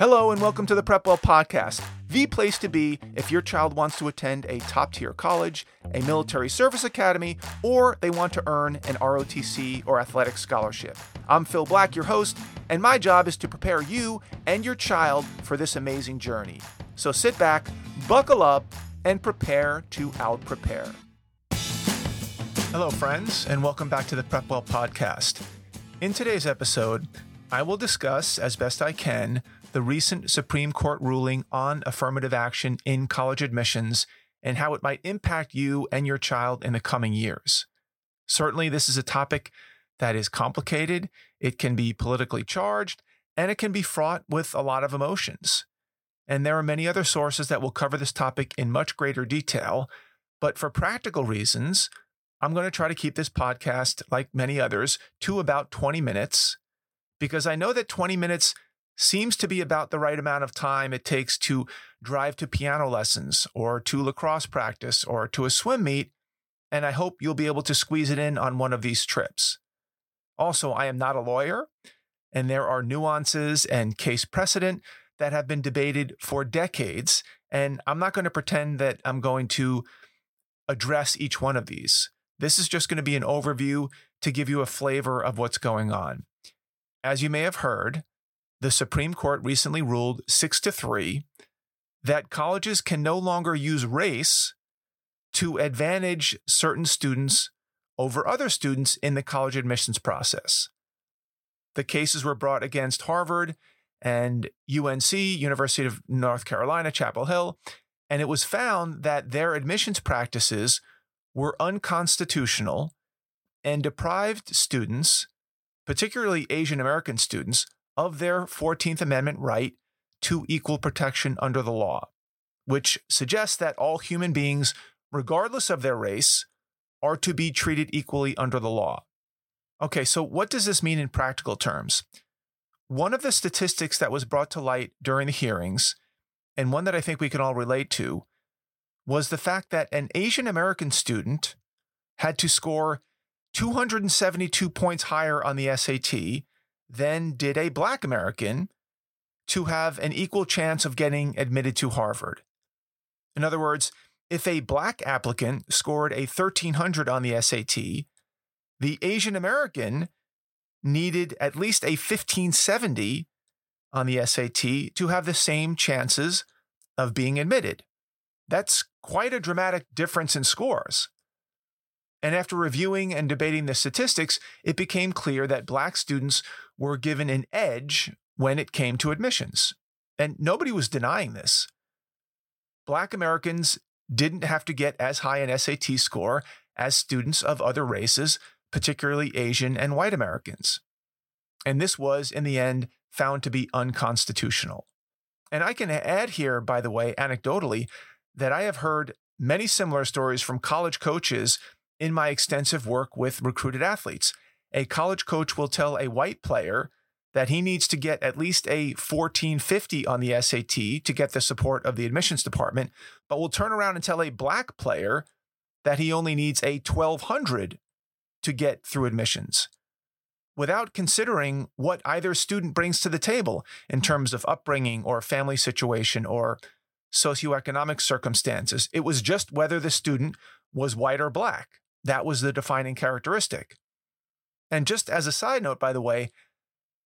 Hello, and welcome to the Prepwell Podcast, the place to be if your child wants to attend a top tier college, a military service academy, or they want to earn an ROTC or athletic scholarship. I'm Phil Black, your host, and my job is to prepare you and your child for this amazing journey. So sit back, buckle up, and prepare to out prepare. Hello, friends, and welcome back to the Prepwell Podcast. In today's episode, I will discuss, as best I can, the recent Supreme Court ruling on affirmative action in college admissions and how it might impact you and your child in the coming years. Certainly, this is a topic that is complicated, it can be politically charged, and it can be fraught with a lot of emotions. And there are many other sources that will cover this topic in much greater detail. But for practical reasons, I'm going to try to keep this podcast, like many others, to about 20 minutes because I know that 20 minutes seems to be about the right amount of time it takes to drive to piano lessons or to lacrosse practice or to a swim meet. And I hope you'll be able to squeeze it in on one of these trips. Also, I am not a lawyer, and there are nuances and case precedent that have been debated for decades. And I'm not going to pretend that I'm going to address each one of these. This is just going to be an overview to give you a flavor of what's going on. As you may have heard, the Supreme Court recently ruled 6 to 3 that colleges can no longer use race to advantage certain students over other students in the college admissions process. The cases were brought against Harvard and UNC, University of North Carolina, Chapel Hill, and it was found that their admissions practices were unconstitutional and deprived students, particularly Asian American students, of their 14th Amendment right to equal protection under the law, which suggests that all human beings, regardless of their race, are to be treated equally under the law. Okay, so what does this mean in practical terms? One of the statistics that was brought to light during the hearings, and one that I think we can all relate to, was the fact that an Asian American student had to score 272 points higher on the SAT than did a Black American to have an equal chance of getting admitted to Harvard. In other words, if a Black applicant scored a 1300 on the SAT, the Asian American needed at least a 1570 on the SAT to have the same chances of being admitted. That's quite a dramatic difference in scores. And after reviewing and debating the statistics, it became clear that Black students were given an edge when it came to admissions. And nobody was denying this. Black Americans didn't have to get as high an SAT score as students of other races, particularly Asian and white Americans. And this was, in the end, found to be unconstitutional. And I can add here, by the way, anecdotally, that I have heard many similar stories from college coaches in my extensive work with recruited athletes. A college coach will tell a white player that he needs to get at least a 1450 on the SAT to get the support of the admissions department, but will turn around and tell a black player that he only needs a 1200 to get through admissions without considering what either student brings to the table in terms of upbringing or family situation or socioeconomic circumstances. It was just whether the student was white or black. That was the defining characteristic. And just as a side note, by the way,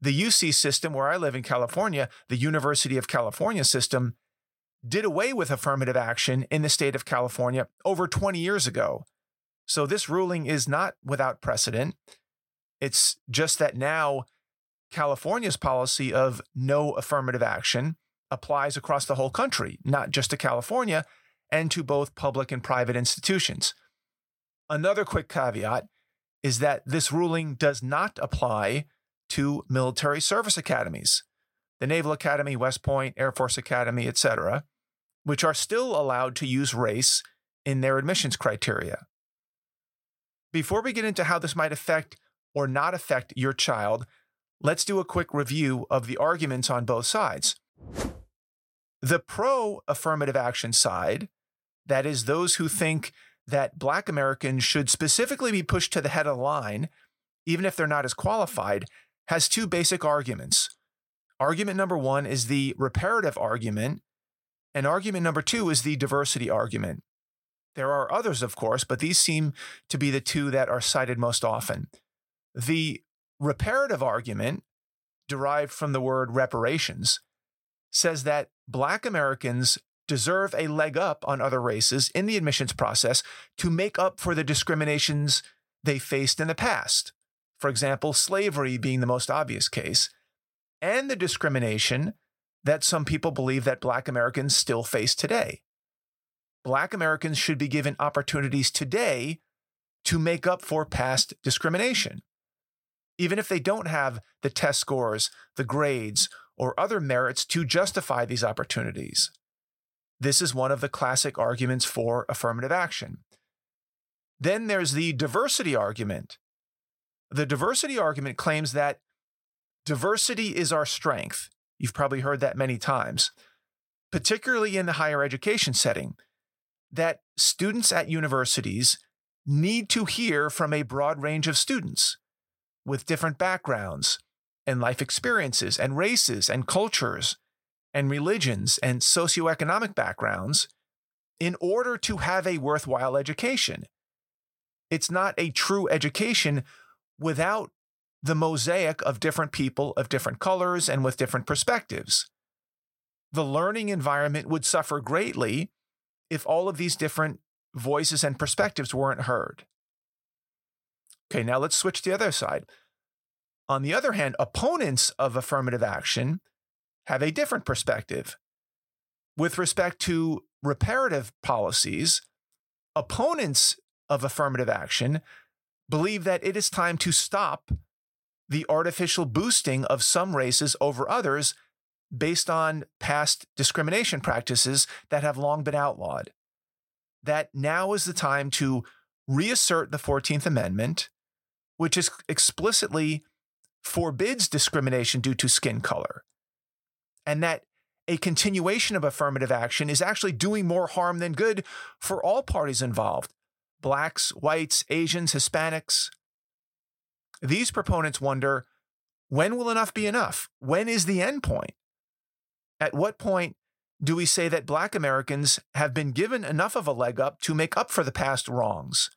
the UC system where I live in California, the University of California system, did away with affirmative action in the state of California over 20 years ago. So this ruling is not without precedent. It's just that now California's policy of no affirmative action applies across the whole country, not just to California, and to both public and private institutions. Another quick caveat is that this ruling does not apply to military service academies, the Naval Academy, West Point, Air Force Academy, etc., which are still allowed to use race in their admissions criteria. Before we get into how this might affect or not affect your child, let's do a quick review of the arguments on both sides. The pro affirmative action side, that is, those who think that Black Americans should specifically be pushed to the head of the line, even if they're not as qualified, has two basic arguments. Argument number one is the reparative argument, and argument number two is the diversity argument. There are others, of course, but these seem to be the two that are cited most often. The reparative argument, derived from the word reparations, says that Black Americans deserve a leg up on other races in the admissions process to make up for the discriminations they faced in the past. For example, slavery being the most obvious case, and the discrimination that some people believe that Black Americans still face today. Black Americans should be given opportunities today to make up for past discrimination. Even if they don't have the test scores, the grades, or other merits to justify these opportunities. This is one of the classic arguments for affirmative action. Then there's the diversity argument. The diversity argument claims that diversity is our strength. You've probably heard that many times, particularly in the higher education setting, that students at universities need to hear from a broad range of students with different backgrounds and life experiences and races and cultures and religions and socioeconomic backgrounds in order to have a worthwhile education. It's not a true education without the mosaic of different people of different colors and with different perspectives. The learning environment would suffer greatly if all of these different voices and perspectives weren't heard. Okay, now let's switch to the other side. On the other hand, opponents of affirmative action have a different perspective. With respect to reparative policies, opponents of affirmative action believe that it is time to stop the artificial boosting of some races over others based on past discrimination practices that have long been outlawed. That now is the time to reassert the 14th Amendment, which is explicitly forbids discrimination due to skin color. And that a continuation of affirmative action is actually doing more harm than good for all parties involved blacks, whites, Asians, Hispanics. These proponents wonder when will enough be enough? When is the end point? At what point do we say that Black Americans have been given enough of a leg up to make up for the past wrongs?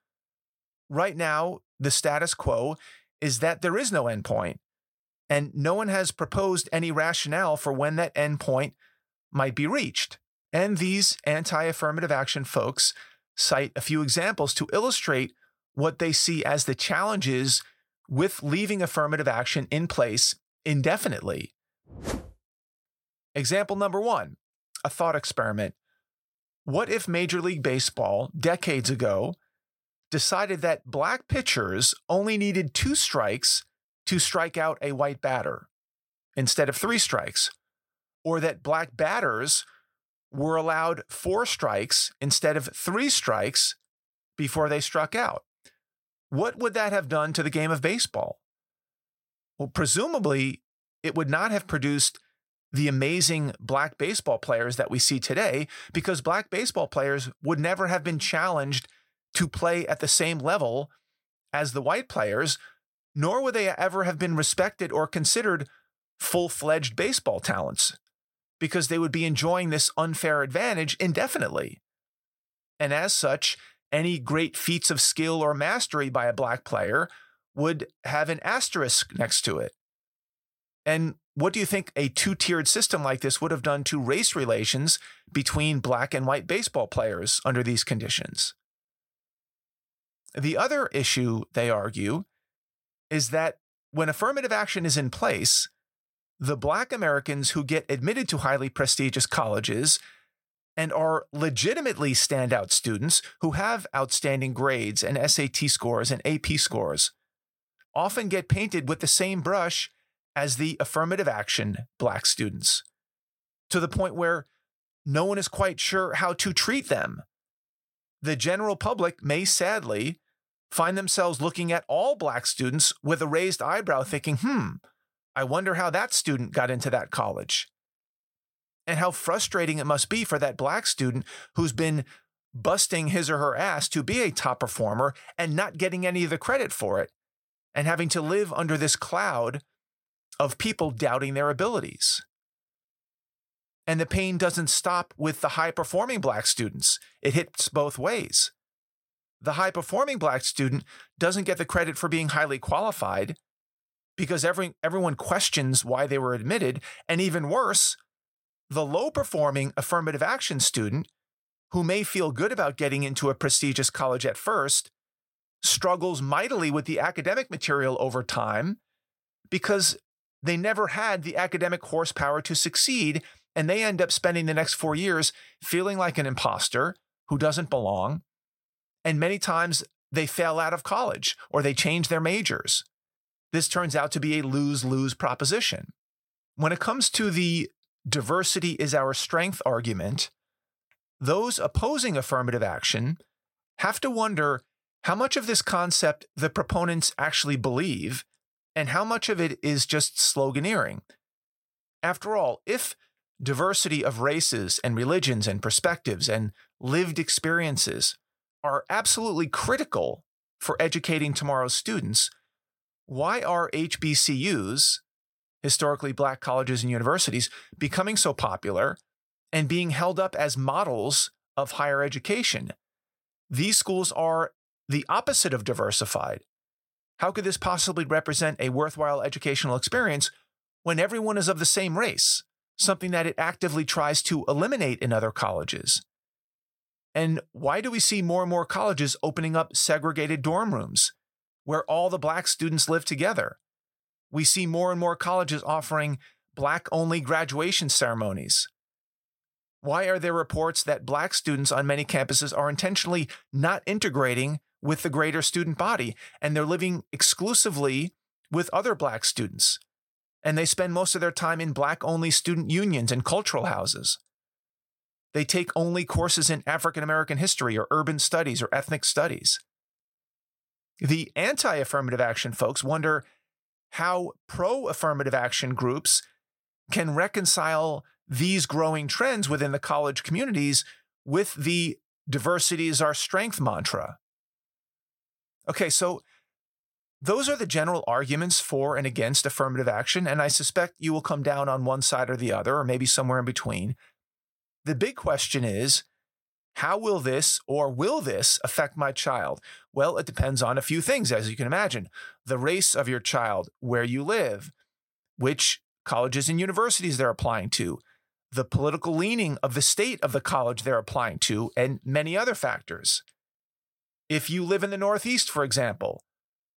Right now, the status quo is that there is no endpoint, and no one has proposed any rationale for when that endpoint might be reached. And these anti affirmative action folks cite a few examples to illustrate what they see as the challenges with leaving affirmative action in place indefinitely. Example number one a thought experiment. What if Major League Baseball, decades ago, decided that black pitchers only needed two strikes to strike out a white batter instead of three strikes? Or that black batters were allowed four strikes instead of three strikes before they struck out? What would that have done to the game of baseball? Well, presumably, it would not have produced the amazing black baseball players that we see today because black baseball players would never have been challenged to play at the same level as the white players, nor would they ever have been respected or considered full fledged baseball talents because they would be enjoying this unfair advantage indefinitely. And as such, any great feats of skill or mastery by a black player would have an asterisk next to it. And what do you think a two tiered system like this would have done to race relations between black and white baseball players under these conditions? The other issue, they argue, is that when affirmative action is in place, the black Americans who get admitted to highly prestigious colleges and are legitimately standout students who have outstanding grades and SAT scores and AP scores often get painted with the same brush as the affirmative action black students to the point where no one is quite sure how to treat them. The general public may sadly find themselves looking at all black students with a raised eyebrow, thinking, hmm, I wonder how that student got into that college. And how frustrating it must be for that black student who's been busting his or her ass to be a top performer and not getting any of the credit for it, and having to live under this cloud of people doubting their abilities. And the pain doesn't stop with the high performing Black students, it hits both ways. The high performing Black student doesn't get the credit for being highly qualified because every, everyone questions why they were admitted. And even worse, the low performing affirmative action student who may feel good about getting into a prestigious college at first struggles mightily with the academic material over time because they never had the academic horsepower to succeed. And they end up spending the next four years feeling like an imposter who doesn't belong. And many times they fail out of college or they change their majors. This turns out to be a lose lose proposition. When it comes to the diversity is our strength argument, those opposing affirmative action have to wonder how much of this concept the proponents actually believe and how much of it is just sloganeering. After all, if diversity of races and religions and perspectives and lived experiences are absolutely critical for educating tomorrow's students, why are HBCUs, historically black colleges and universities, becoming so popular and being held up as models of higher education? These schools are the opposite of diversified. How could this possibly represent a worthwhile educational experience when everyone is of the same race, something that it actively tries to eliminate in other colleges? And why do we see more and more colleges opening up segregated dorm rooms where all the black students live together? We see more and more colleges offering black only graduation ceremonies. Why are there reports that black students on many campuses are intentionally not integrating with the greater student body and they're living exclusively with other black students. And they spend most of their time in black only student unions and cultural houses. They take only courses in African American history or urban studies or ethnic studies. The anti affirmative action folks wonder how pro affirmative action groups can reconcile these growing trends within the college communities with the diversity is our strength mantra. Okay, so those are the general arguments for and against affirmative action, and I suspect you will come down on one side or the other, or maybe somewhere in between. The big question is how will this or will this affect my child? Well, it depends on a few things, as you can imagine the race of your child, where you live, which colleges and universities they're applying to, the political leaning of the state of the college they're applying to, and many other factors. If you live in the Northeast, for example,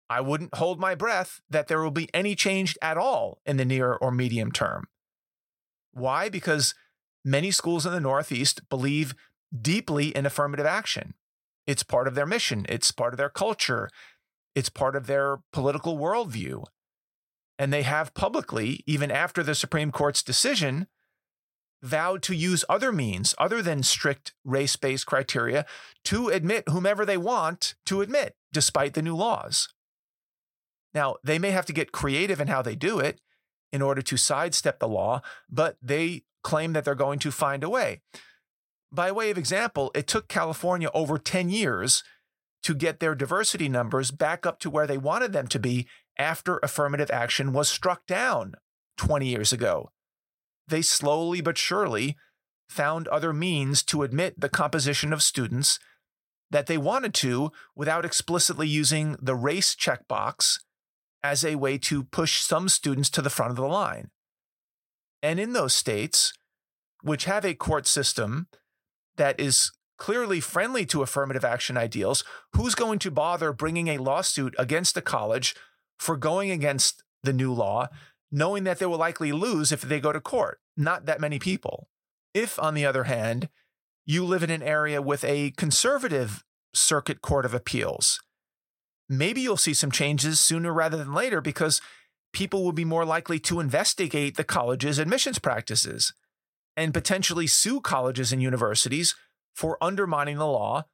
I wouldn't hold my breath that there will be any change at all in the near or medium term. Why? Because many schools in the Northeast believe deeply in affirmative action. It's part of their mission, it's part of their culture, it's part of their political worldview. And they have publicly, even after the Supreme Court's decision, vowed to use other means other than strict race based criteria to admit whomever they want to admit, despite the new laws. Now, they may have to get creative in how they do it in order to sidestep the law, but they claim that they're going to find a way. By way of example, it took California over 10 years to get their diversity numbers back up to where they wanted them to be after affirmative action was struck down 20 years ago they slowly but surely found other means to admit the composition of students that they wanted to without explicitly using the race checkbox as a way to push some students to the front of the line. And in those states, which have a court system that is clearly friendly to affirmative action ideals, who's going to bother bringing a lawsuit against a college for going against the new law knowing that they will likely lose if they go to court. Not that many people. If, on the other hand, you live in an area with a conservative circuit court of appeals, maybe you'll see some changes sooner rather than later because people will be more likely to investigate the college's admissions practices and potentially sue colleges and universities for undermining the law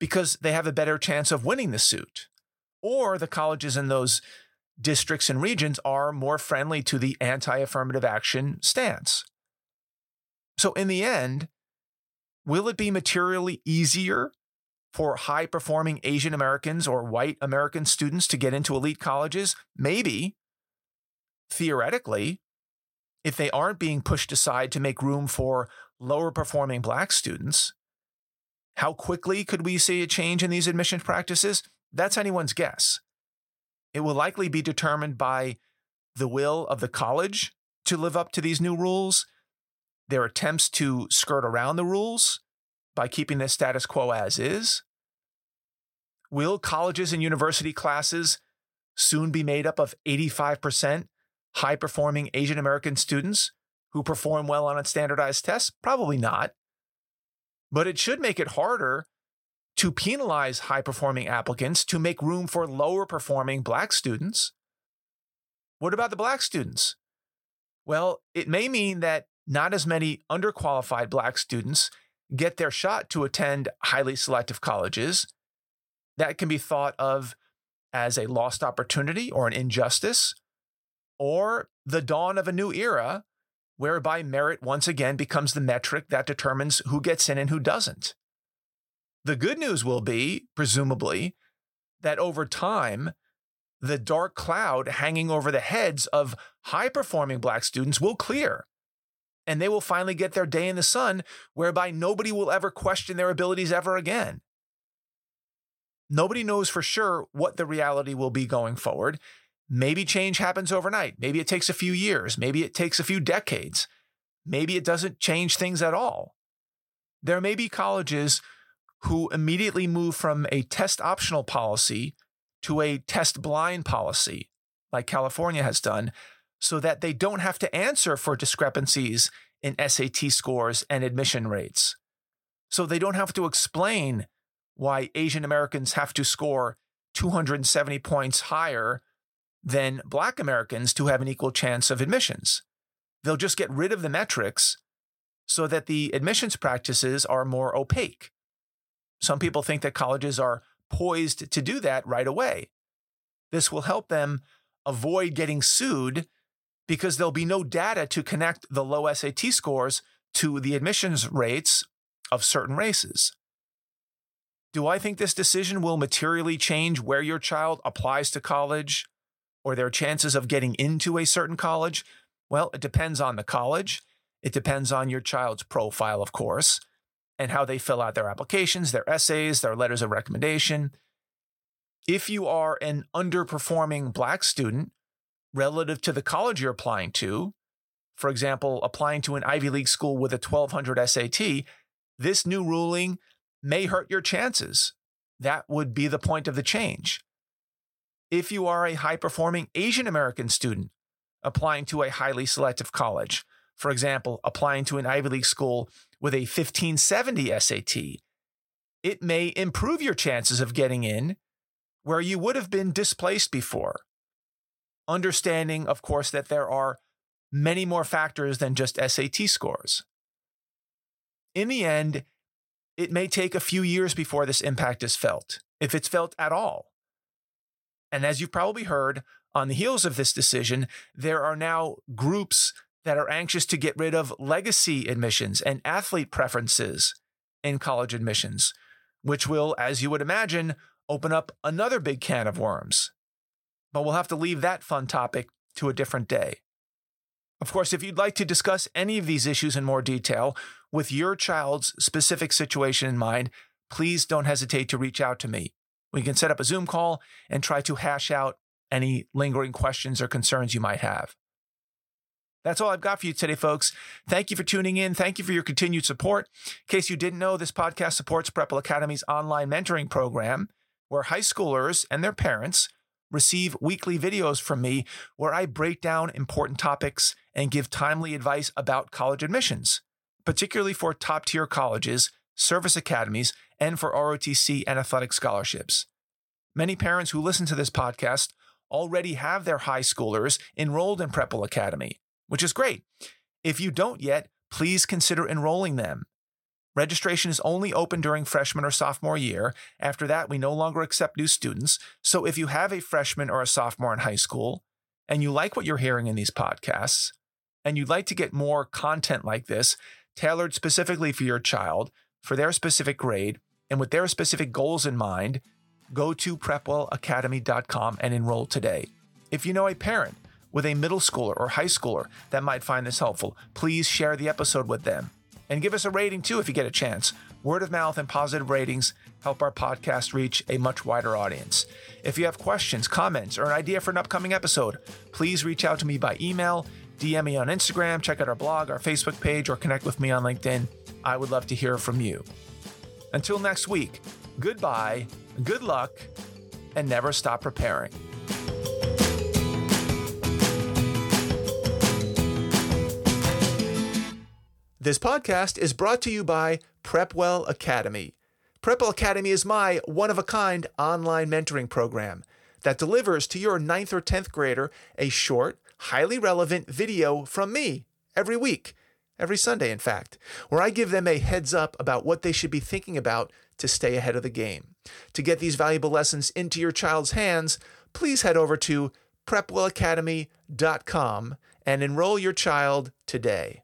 because they have a better chance of winning the suit. Or the colleges in those districts and regions are more friendly to the anti affirmative action stance. So, in the end, will it be materially easier for high performing Asian Americans or white American students to get into elite colleges? Maybe. Theoretically, if they aren't being pushed aside to make room for lower performing black students, how quickly could we see a change in these admissions practices? That's anyone's guess. It will likely be determined by the will of the college to live up to these new rules, their attempts to skirt around the rules by keeping the status quo as is. Will colleges and university classes soon be made up of 85% high performing Asian American students who perform well on a standardized tests? Probably not. But it should make it harder to penalize high performing applicants to make room for lower performing black students. What about the black students? Well, it may mean that not as many underqualified black students get their shot to attend highly selective colleges. That can be thought of as a lost opportunity or an injustice, or the dawn of a new era whereby merit once again becomes the metric that determines who gets in and who doesn't. The good news will be, presumably, that over time, the dark cloud hanging over the heads of high performing black students will clear. And they will finally get their day in the sun, whereby nobody will ever question their abilities ever again. Nobody knows for sure what the reality will be going forward. Maybe change happens overnight. Maybe it takes a few years. Maybe it takes a few decades. Maybe it doesn't change things at all. There may be colleges who immediately move from a test optional policy to a test blind policy, like California has done, so that they don't have to answer for discrepancies in SAT scores and admission rates. So they don't have to explain why Asian Americans have to score 270 points higher than Black Americans to have an equal chance of admissions. They'll just get rid of the metrics so that the admissions practices are more opaque. Some people think that colleges are poised to do that right away. This will help them avoid getting sued because there'll be no data to connect the low SAT scores to the admissions rates of certain races. Do I think this decision will materially change where your child applies to college or their chances of getting into a certain college? Well, it depends on the college. It depends on your child's profile, of course, and how they fill out their applications, their essays, their letters of recommendation. If you are an underperforming Black student relative to the college you're applying to, for example, applying to an Ivy League school with a 1200 SAT, this new ruling may hurt your chances. That would be the point of the change. If you are a high performing Asian American student applying to a highly selective college, for example, applying to an Ivy League school with a 1570 SAT, it may improve your chances of getting in where you would have been displaced before. Understanding, of course, that there are many more factors than just SAT scores. In the end, it may take a few years before this impact is felt, if it's felt at all. And as you've probably heard, on the heels of this decision, there are now groups that are anxious to get rid of legacy admissions and athlete preferences in college admissions, which will, as you would imagine, open up another big can of worms. But we'll have to leave that fun topic to a different day. Of course, if you'd like to discuss any of these issues in more detail with your child's specific situation in mind, please don't hesitate to reach out to me. We can set up a Zoom call and try to hash out any lingering questions or concerns you might have. That's all I've got for you today, folks. Thank you for tuning in. Thank you for your continued support. In case you didn't know, this podcast supports Prepwell Academy's online mentoring program, where high schoolers and their parents receive weekly videos from me where I break down important topics and give timely advice about college admissions, particularly for top tier colleges, service academies, and for ROTC and athletic scholarships. Many parents who listen to this podcast already have their high schoolers enrolled in Prepwell Academy, which is great. If you don't yet, please consider enrolling them. Registration is only open during freshman or sophomore year. After that, we no longer accept new students. So if you have a freshman or a sophomore in high school and you like what you're hearing in these podcasts and you'd like to get more content like this tailored specifically for your child, for their specific grade, and with their specific goals in mind, go to prepwellacademy.com and enroll today. If you know a parent with a middle schooler or high schooler that might find this helpful, please share the episode with them. And give us a rating too if you get a chance. Word of mouth and positive ratings help our podcast reach a much wider audience. If you have questions, comments, or an idea for an upcoming episode, please reach out to me by email, DM me on Instagram, check out our blog, our Facebook page, or connect with me on LinkedIn. I would love to hear from you. Until next week, goodbye, good luck, and never stop preparing. This podcast is brought to you by Prepwell Academy. Prepwell Academy is my one of a kind online mentoring program that delivers to your 9th or 10th grader a short, highly relevant video from me every week, every Sunday, in fact, where I give them a heads up about what they should be thinking about to stay ahead of the game. To get these valuable lessons into your child's hands, please head over to prepwellacademy.com and enroll your child today.